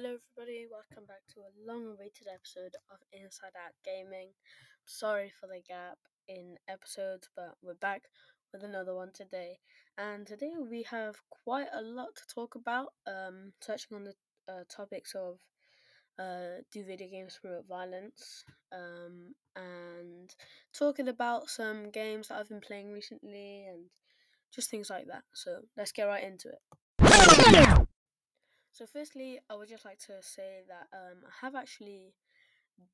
Hello, everybody. Welcome back to a long awaited episode of Inside Out Gaming. Sorry for the gap in episodes, but we're back with another one today. And today we have quite a lot to talk about, um, touching on the uh, topics of uh, do video games promote violence, um, and talking about some games that I've been playing recently and just things like that. So let's get right into it. So, firstly, I would just like to say that um, I have actually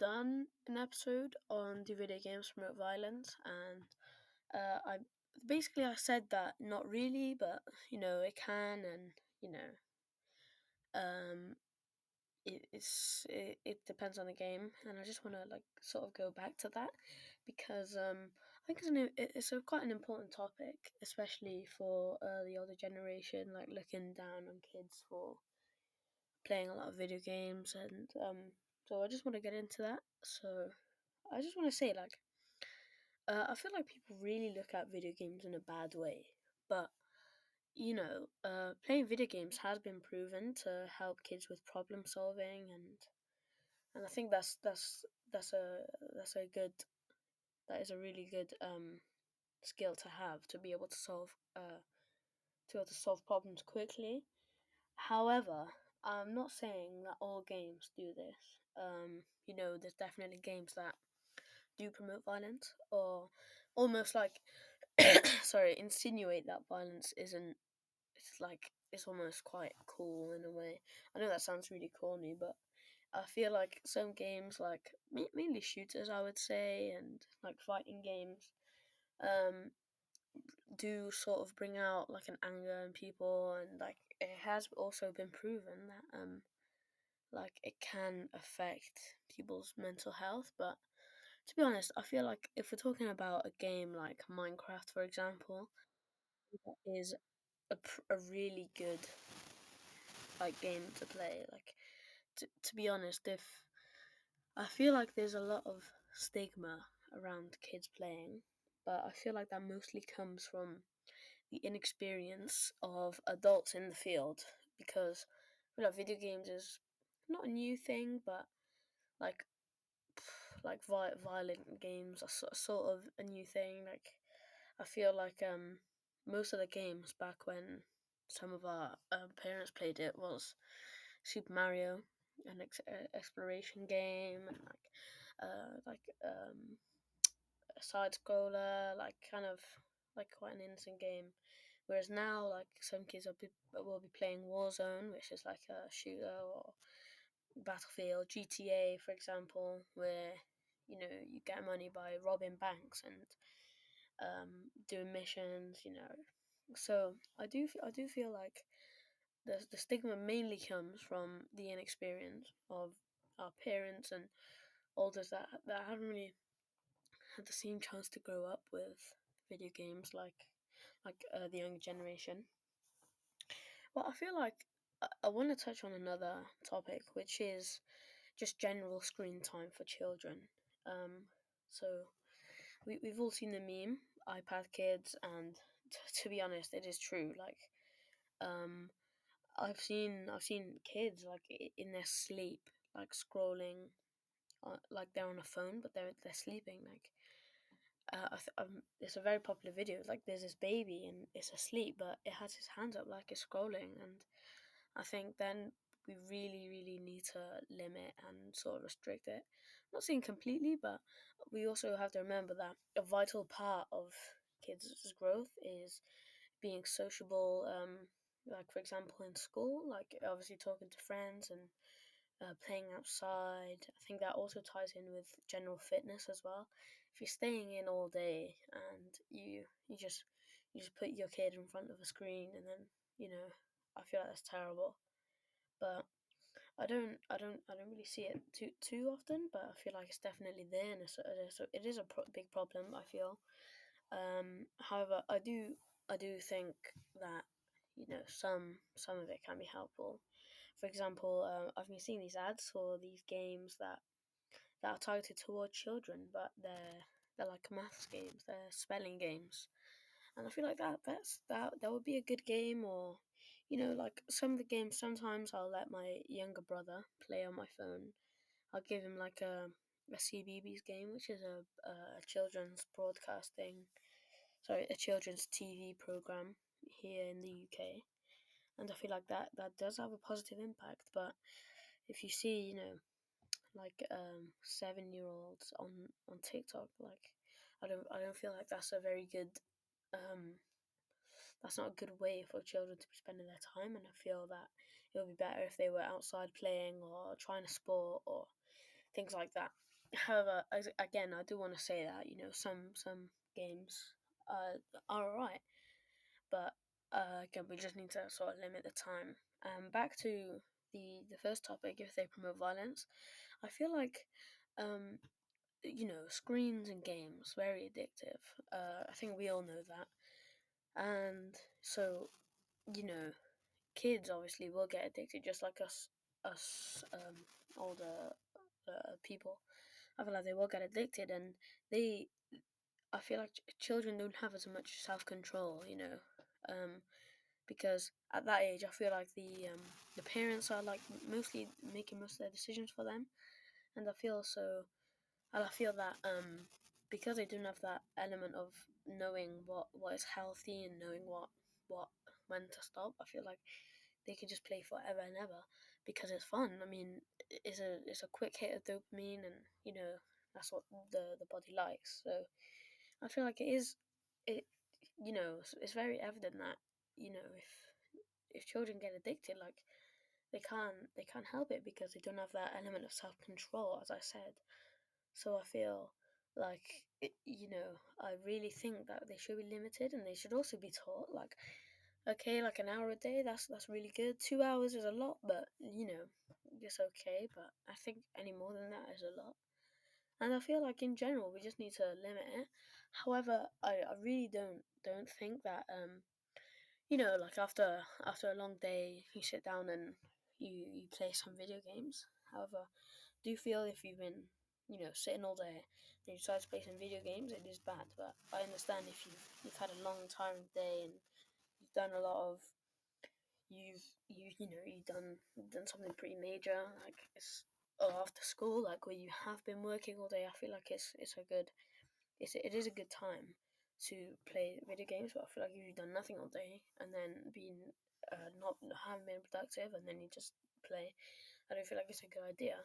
done an episode on do video games promote violence, and uh, I basically I said that not really, but you know it can, and you know, um, it, it's it, it depends on the game, and I just want to like sort of go back to that because um, I think it's an it's a quite an important topic, especially for uh, the older generation, like looking down on kids for playing a lot of video games, and um, so I just want to get into that. So I just want to say, like, uh, I feel like people really look at video games in a bad way, but you know, uh, playing video games has been proven to help kids with problem solving, and and I think that's that's that's a that's a good that is a really good um skill to have to be able to solve uh to be able to solve problems quickly. However, I'm not saying that all games do this. Um, you know, there's definitely games that do promote violence or almost like sorry, insinuate that violence isn't it's like it's almost quite cool in a way. I know that sounds really corny, but I feel like some games like mainly shooters I would say and like fighting games um do sort of bring out like an anger in people and like it has also been proven that um like it can affect people's mental health but to be honest i feel like if we're talking about a game like minecraft for example is a, a really good like game to play like to, to be honest if i feel like there's a lot of stigma around kids playing but i feel like that mostly comes from the inexperience of adults in the field because know, video games is not a new thing, but like like violent games are sort of a new thing. Like I feel like um most of the games back when some of our uh, parents played it was Super Mario, an ex- exploration game, and like uh like um a side scroller, like kind of like quite an innocent game. Whereas now, like some kids will be, will be playing Warzone, which is like a shooter, or Battlefield, GTA, for example, where you know you get money by robbing banks and um, doing missions. You know, so I do I do feel like the the stigma mainly comes from the inexperience of our parents and elders that that haven't really had the same chance to grow up with video games like like uh, the younger generation. Well, I feel like I, I want to touch on another topic, which is just general screen time for children. Um, so we we've all seen the meme iPad kids, and t- to be honest, it is true. Like, um, I've seen I've seen kids like in their sleep, like scrolling, uh, like they're on a phone, but they're they're sleeping. Like, uh, um, it's a very popular video. Like there's this baby and it's asleep, but it has his hands up like it's scrolling, and I think then we really, really need to limit and sort of restrict it. Not saying completely, but we also have to remember that a vital part of kids' growth is being sociable. Um, like for example, in school, like obviously talking to friends and uh, playing outside. I think that also ties in with general fitness as well. If you're staying in all day and you you just you just put your kid in front of a screen and then you know I feel like that's terrible. But I don't I don't I don't really see it too too often. But I feel like it's definitely there and it's, it is a pro- big problem. I feel. Um, however, I do I do think that you know some some of it can be helpful for example, um, I've been seeing these ads for these games that that are targeted toward children, but they're they're like maths games, they're spelling games, and I feel like that that's that that would be a good game, or you know, like some of the games, sometimes I'll let my younger brother play on my phone. I'll give him like a, a CBeebies game, which is a, a children's broadcasting, sorry, a children's TV program here in the UK. And I feel like that, that does have a positive impact. But if you see, you know, like um, seven year olds on, on TikTok, like I don't I don't feel like that's a very good um, that's not a good way for children to be spending their time. And I feel that it would be better if they were outside playing or trying a sport or things like that. However, again, I do want to say that you know some some games uh, are alright, but uh, again, we just need to sort of limit the time. Um, back to the the first topic, if they promote violence, I feel like um, you know screens and games very addictive. Uh, I think we all know that and so you know kids obviously will get addicted just like us us um, older uh, people i feel like they will get addicted and they i feel like children don't have as much self-control you know um, because at that age i feel like the um, the parents are like mostly making most of their decisions for them and i feel so and i feel that um, because they don't have that element of knowing what what is healthy and knowing what what when to stop. I feel like they could just play forever and ever because it's fun. I mean, it's a it's a quick hit of dopamine, and you know that's what the the body likes. So I feel like it is it. You know, it's very evident that you know if if children get addicted, like they can't they can't help it because they don't have that element of self control, as I said. So I feel like it, you know i really think that they should be limited and they should also be taught like okay like an hour a day that's that's really good. Two hours is a lot but you know it's okay but i think any more than that is a lot. And i feel like in general we just need to limit it. However i, I really don't don't think that um you know like after after a long day you sit down and you you play some video games however do you feel if you've been you know, sitting all day and you decide to play some video games, it is bad. But I understand if you've you've had a long tiring day and you've done a lot of you've you you know you've done done something pretty major like it's or after school like where you have been working all day. I feel like it's it's a good it's it is a good time to play video games. But I feel like if you've done nothing all day and then being uh, not haven't been productive and then you just play, I don't feel like it's a good idea.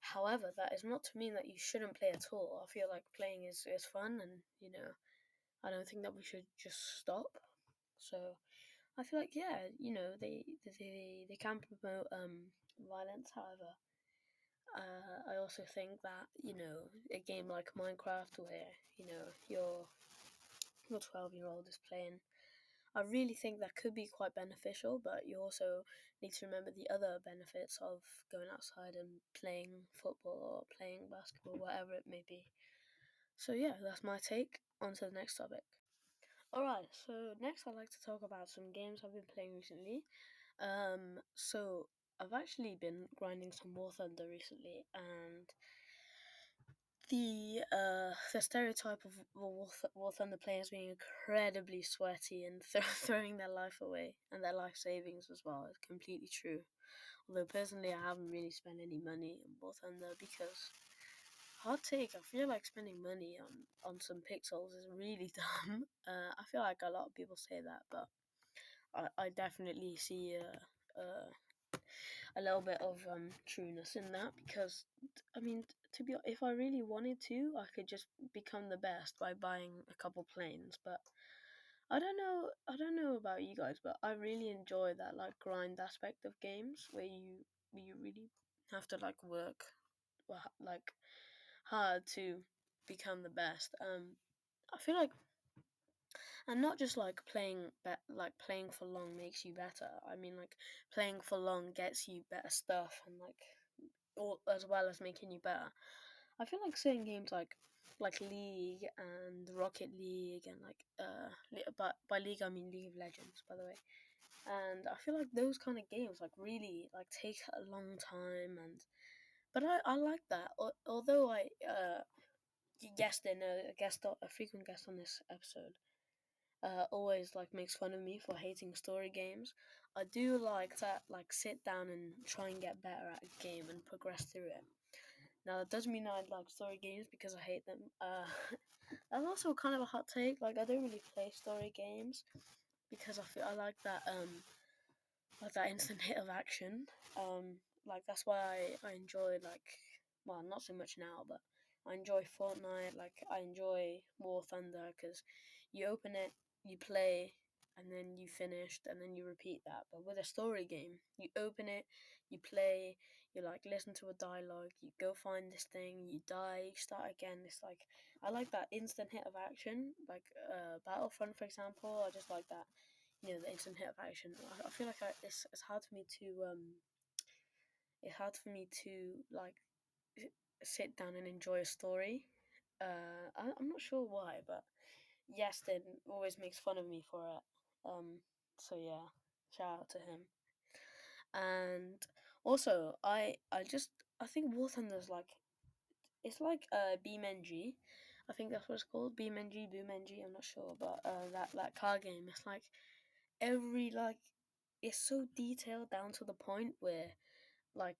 However, that is not to mean that you shouldn't play at all. I feel like playing is, is fun, and you know, I don't think that we should just stop. So, I feel like yeah, you know, they they they can promote um violence. However, uh, I also think that you know a game like Minecraft, where you know your your twelve year old is playing I really think that could be quite beneficial, but you also need to remember the other benefits of going outside and playing football or playing basketball, whatever it may be. So, yeah, that's my take. On to the next topic. Alright, so next I'd like to talk about some games I've been playing recently. Um, so, I've actually been grinding some War Thunder recently, and the uh, the stereotype of War, War Thunder players being incredibly sweaty and th- throwing their life away and their life savings as well is completely true. Although personally, I haven't really spent any money on War Thunder because hot take, I feel like spending money on on some pixels is really dumb. Uh, I feel like a lot of people say that, but I, I definitely see a a little bit of um, trueness in that because I mean to be if I really wanted to I could just become the best by buying a couple planes but I don't know I don't know about you guys but I really enjoy that like grind aspect of games where you you really have to like work like hard to become the best um I feel like and not just like playing be- like playing for long makes you better. I mean like playing for long gets you better stuff and like all, as well as making you better. I feel like certain games like like league and rocket league and like uh but by league i mean league of legends by the way. And i feel like those kind of games like really like take a long time and but i, I like that. Although i uh guest in a guest a frequent guest on this episode uh, always like makes fun of me for hating story games. I do like to like sit down and try and get better at a game and progress through it. Now that doesn't mean I like story games because I hate them. Uh, that's also kind of a hot take. Like I don't really play story games because I feel I like that um like that instant hit of action. Um, like that's why I, I enjoy like well not so much now, but I enjoy Fortnite. Like I enjoy War Thunder because you open it, you play, and then you finished, and then you repeat that. But with a story game, you open it, you play, you like listen to a dialogue, you go find this thing, you die, you start again. It's like I like that instant hit of action, like uh, Battlefront, for example. I just like that, you know, the instant hit of action. I, I feel like I, it's it's hard for me to um, it's hard for me to like sit down and enjoy a story. Uh, I, I'm not sure why, but Yastin always makes fun of me for it. Um, so yeah, shout out to him. And also, I I just I think War Thunder's like it's like uh BeamNG. I think that's what it's called. BeamNG, BoomNG, I'm not sure, but uh that that car game, it's like every like it's so detailed down to the point where like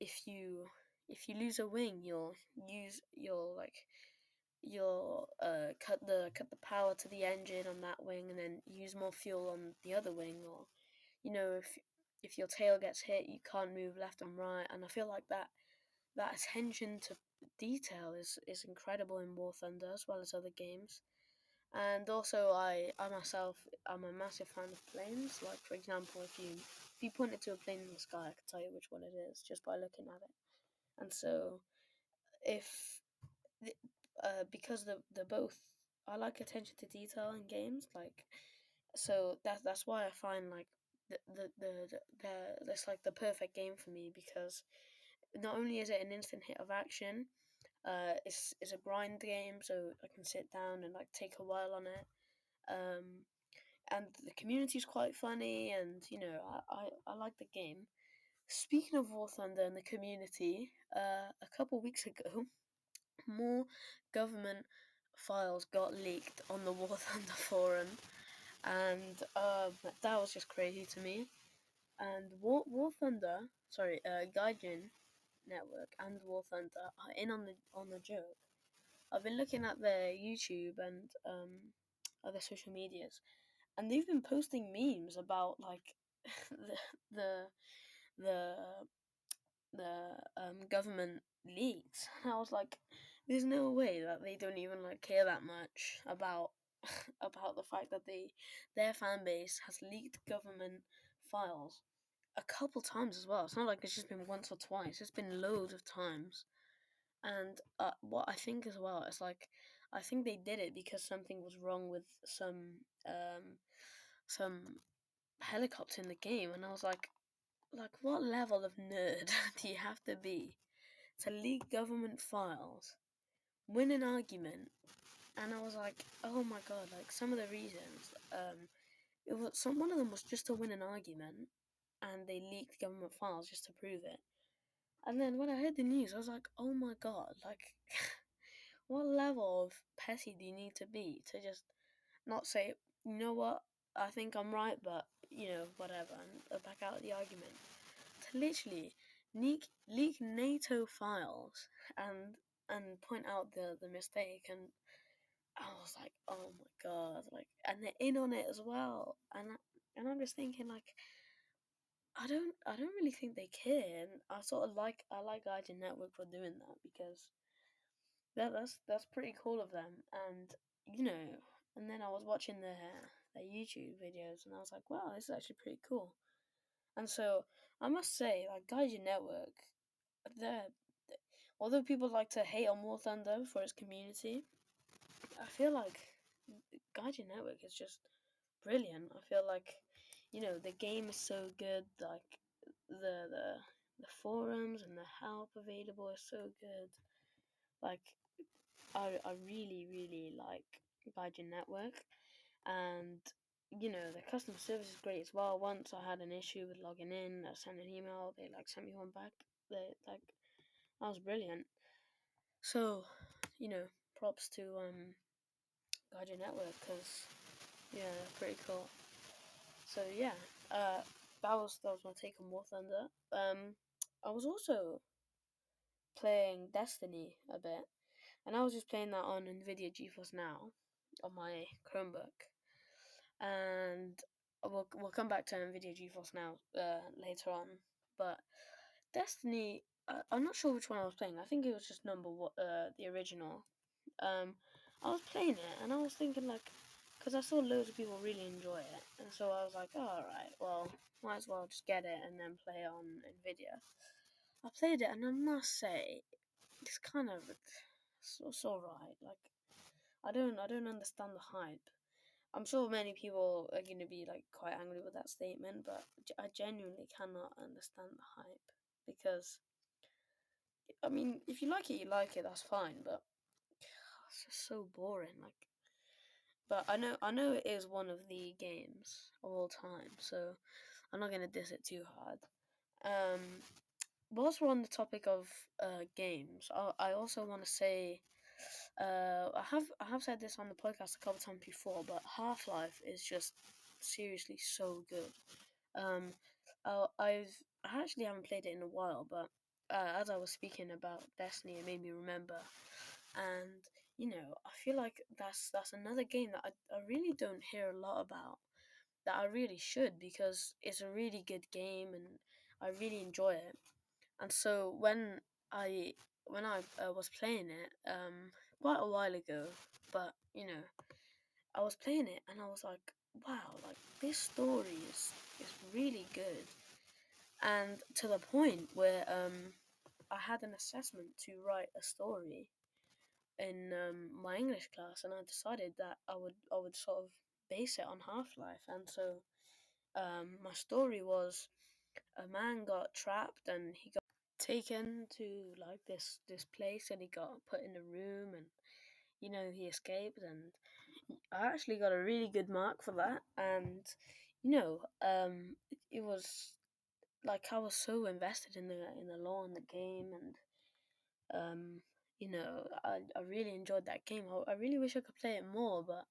if you if you lose a wing, you'll use you'll like you'll uh cut the cut the power to the engine on that wing and then use more fuel on the other wing or you know if if your tail gets hit you can't move left and right and I feel like that that attention to detail is is incredible in War Thunder as well as other games. And also I I myself I'm a massive fan of planes. Like for example if you if you point it to a plane in the sky I can tell you which one it is just by looking at it. And so if uh, because the the both I like attention to detail in games like so that's that's why I find like the the the, the, it's like the perfect game for me because not only is it an instant hit of action uh it's it's a grind game so I can sit down and like take a while on it um and the community is quite funny and you know I, I, I like the game. Speaking of War Thunder and the community uh a couple weeks ago more government files got leaked on the War Thunder forum, and um, that was just crazy to me. And War, War Thunder, sorry, uh, Gaijin Network and War Thunder are in on the on the joke. I've been looking at their YouTube and um, other social medias, and they've been posting memes about like the the the the um, government leaks. And I was like, there's no way that they don't even like care that much about about the fact that they their fan base has leaked government files a couple times as well. It's not like it's just been once or twice. It's been loads of times. And uh, what I think as well is like I think they did it because something was wrong with some um some helicopter in the game and I was like like what level of nerd do you have to be to leak government files win an argument and I was like, oh my god, like some of the reasons, um, it was some one of them was just to win an argument, and they leaked government files just to prove it. And then when I heard the news, I was like, oh my god, like, what level of petty do you need to be to just not say, you know what, I think I'm right, but you know whatever, and back out of the argument. To literally leak leak NATO files and and point out the the mistake and I was like, oh my god, like, and they're in on it as well, and and I'm just thinking like, I don't I don't really think they care, and I sort of like I like Gaijin Network for doing that because that that's that's pretty cool of them, and you know, and then I was watching their their YouTube videos, and I was like, wow, this is actually pretty cool, and so I must say, like Gaijin Network, they're although people like to hate on War Thunder for its community, I feel like Gaijin Network is just brilliant. I feel like, you know, the game is so good. Like the the the forums and the help available is so good. Like, I I really really like Gaijin Network, and you know the customer service is great as well. Once I had an issue with logging in, I sent an email. They like sent me one back. They like that was brilliant. So, you know, props to um, Gaijin Network because yeah, pretty cool. So yeah, uh, that was that was my take on War Thunder. Um, I was also playing Destiny a bit, and I was just playing that on Nvidia GeForce Now on my Chromebook, and we'll we'll come back to Nvidia GeForce Now uh, later on. But Destiny, I'm not sure which one I was playing. I think it was just number one, uh, the original. Um, I was playing it, and I was thinking like, because I saw loads of people really enjoy it, and so I was like, oh, all right, well, might as well just get it and then play on Nvidia. I played it, and I must say, it's kind of it's, it's alright. Like, I don't I don't understand the hype. I'm sure many people are going to be like quite angry with that statement, but I genuinely cannot understand the hype because I mean, if you like it, you like it. That's fine, but it's just so boring. Like, but I know I know it is one of the games of all time, so I'm not gonna diss it too hard. Um, whilst we're on the topic of uh, games, I, I also want to say uh, I have I have said this on the podcast a couple times before, but Half Life is just seriously so good. Um, uh, I've I actually haven't played it in a while, but uh, as I was speaking about Destiny, it made me remember, and you know I feel like that's that's another game that I, I really don't hear a lot about that I really should because it's a really good game and I really enjoy it. And so when I when I uh, was playing it um, quite a while ago, but you know, I was playing it and I was like, wow, like this story is is really good, and to the point where um, I had an assessment to write a story in um, my English class, and I decided that I would I would sort of base it on Half Life, and so um, my story was a man got trapped and he got taken to like this this place and he got put in a room and you know he escaped. And I actually got a really good mark for that. And you know um it was like I was so invested in the in the lore and the game and um you know I, I really enjoyed that game I, I really wish I could play it more but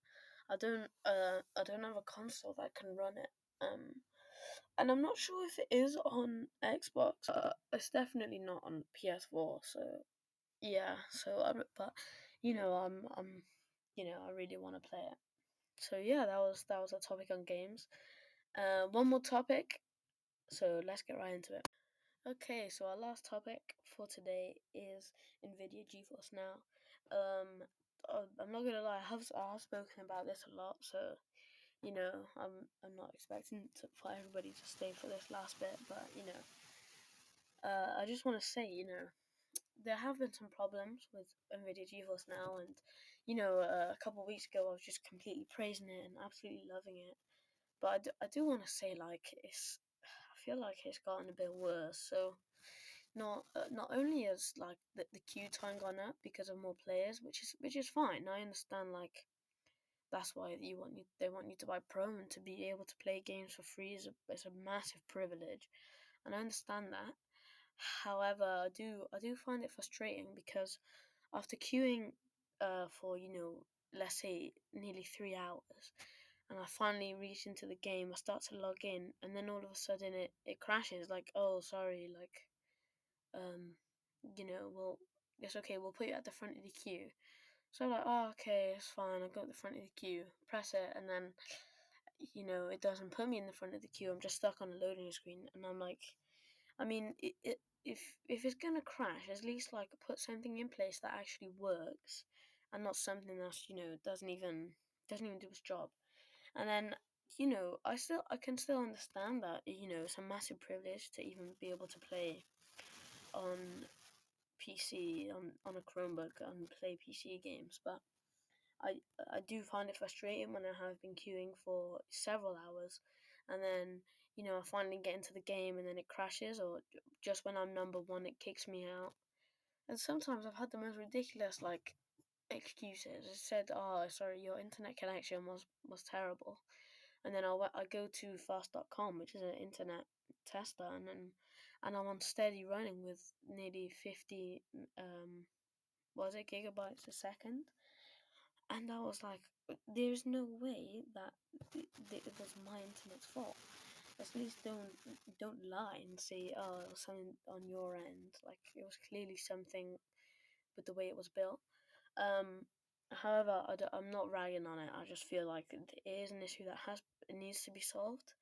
I don't uh I don't have a console that can run it um and I'm not sure if it is on Xbox. Uh, it's definitely not on PS4. So yeah, so I, but you know, I'm I'm you know, I really want to play it. So yeah, that was that was a topic on games. Uh, one more topic. So let's get right into it. Okay, so our last topic for today is Nvidia GeForce Now. Um, uh, I'm not gonna lie, I have I have spoken about this a lot, so you know, I'm I'm not expecting to, for everybody to stay for this last bit, but you know, uh, I just want to say, you know, there have been some problems with Nvidia GeForce now, and you know, uh, a couple weeks ago I was just completely praising it and absolutely loving it, but I do, I do want to say like it's feel like it's gotten a bit worse. So not uh, not only has like the, the queue time gone up because of more players, which is which is fine. I understand like that's why you want you they want you to buy Pro and to be able to play games for free is a, is a massive privilege, and I understand that. However, I do I do find it frustrating because after queuing uh, for you know let's say nearly three hours, and I finally reach into the game, I start to log in, and then all of a sudden it it crashes like oh sorry like um you know well it's okay we'll put you at the front of the queue so I'm like, oh, okay, it's fine. I go at the front of the queue, press it, and then, you know, it doesn't put me in the front of the queue. I'm just stuck on a loading screen, and I'm like, I mean, it, it, if if it's gonna crash, at least like put something in place that actually works, and not something that you know doesn't even doesn't even do its job. And then you know, I still I can still understand that you know it's a massive privilege to even be able to play on PC on, on a Chromebook and play PC games, but I I do find it frustrating when I have been queuing for several hours, and then you know I finally get into the game and then it crashes, or just when I'm number one it kicks me out. And sometimes I've had the most ridiculous like excuses. It said, "Oh, sorry, your internet connection was was terrible," and then I I go to fast.com, which is an internet tester, and and I'm on steady running with nearly 50 um was it gigabytes a second and I was like there's no way that it was my internet's fault at least don't don't lie and say oh it was something on your end. Like it was clearly something with the way it was built. Um, however, I am not ragging on it. I just feel like it is an issue that has needs to be solved.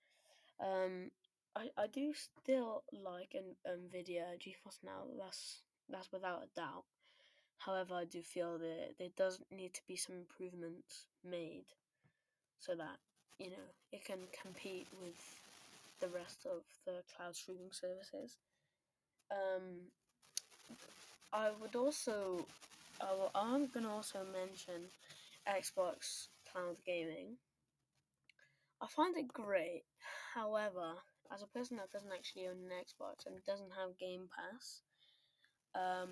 Um, I, I do still like an Nvidia GeForce Now. That's that's without a doubt. However, I do feel that there does need to be some improvements made so that you know it can compete with the rest of the cloud streaming services. Um, I would also, I will, I'm gonna also mention Xbox Cloud Gaming. I find it great. However, as a person that doesn't actually own an Xbox and doesn't have Game Pass, um,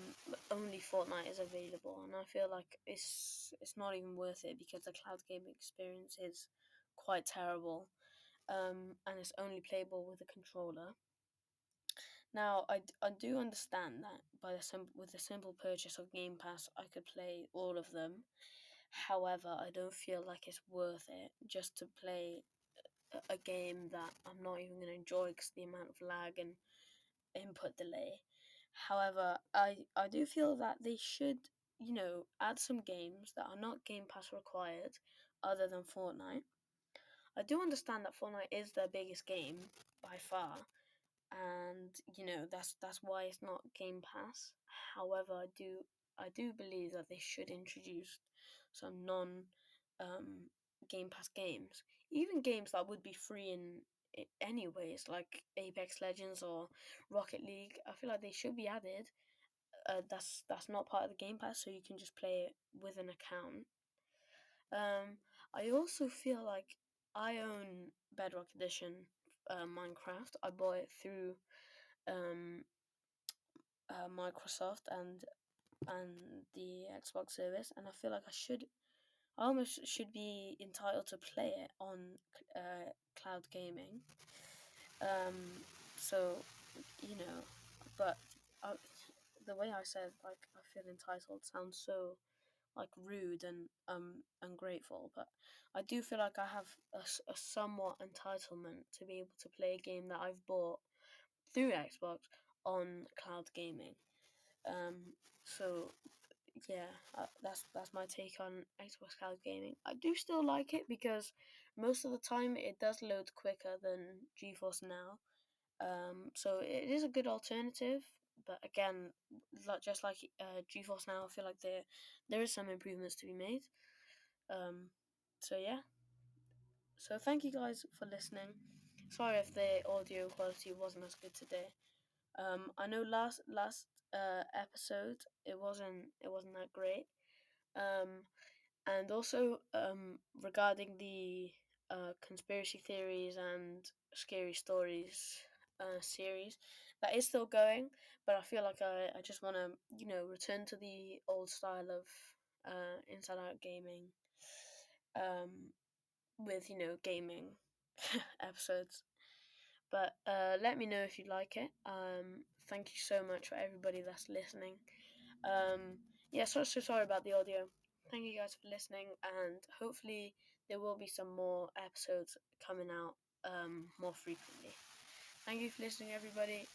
only Fortnite is available, and I feel like it's it's not even worth it because the cloud gaming experience is quite terrible, um, and it's only playable with a controller. Now, I, I do understand that by the sim- with the simple purchase of Game Pass, I could play all of them. However, I don't feel like it's worth it just to play a, a game that I'm not even going to enjoy because the amount of lag and input delay. However, I I do feel that they should, you know, add some games that are not Game Pass required, other than Fortnite. I do understand that Fortnite is their biggest game by far, and you know that's that's why it's not Game Pass. However, I do I do believe that they should introduce some non um, Game Pass games, even games that would be free in anyways, like Apex Legends or Rocket League. I feel like they should be added. Uh, that's that's not part of the Game Pass, so you can just play it with an account. Um, I also feel like I own Bedrock Edition uh, Minecraft. I bought it through um, uh, Microsoft and and the Xbox service, and I feel like I should, I almost should be entitled to play it on uh, cloud gaming. Um, so you know, but I, the way I said like I feel entitled sounds so like rude and um ungrateful, but I do feel like I have a, a somewhat entitlement to be able to play a game that I've bought through Xbox on cloud gaming. Um, so yeah, uh, that's that's my take on Xbox Cloud Gaming. I do still like it because most of the time it does load quicker than GeForce Now. Um, so it is a good alternative, but again, just like uh, GeForce Now, I feel like there there is some improvements to be made. Um, so yeah. So thank you guys for listening. Sorry if the audio quality wasn't as good today. Um, I know last last uh, episode it wasn't it wasn't that great. Um, and also um, regarding the uh, conspiracy theories and scary stories uh, series that is still going, but I feel like I, I just want to you know return to the old style of uh, Inside Out gaming. Um, with you know gaming episodes. But uh, let me know if you like it. Um, thank you so much for everybody that's listening. Um, yeah, so so sorry about the audio. Thank you guys for listening, and hopefully there will be some more episodes coming out um, more frequently. Thank you for listening, everybody.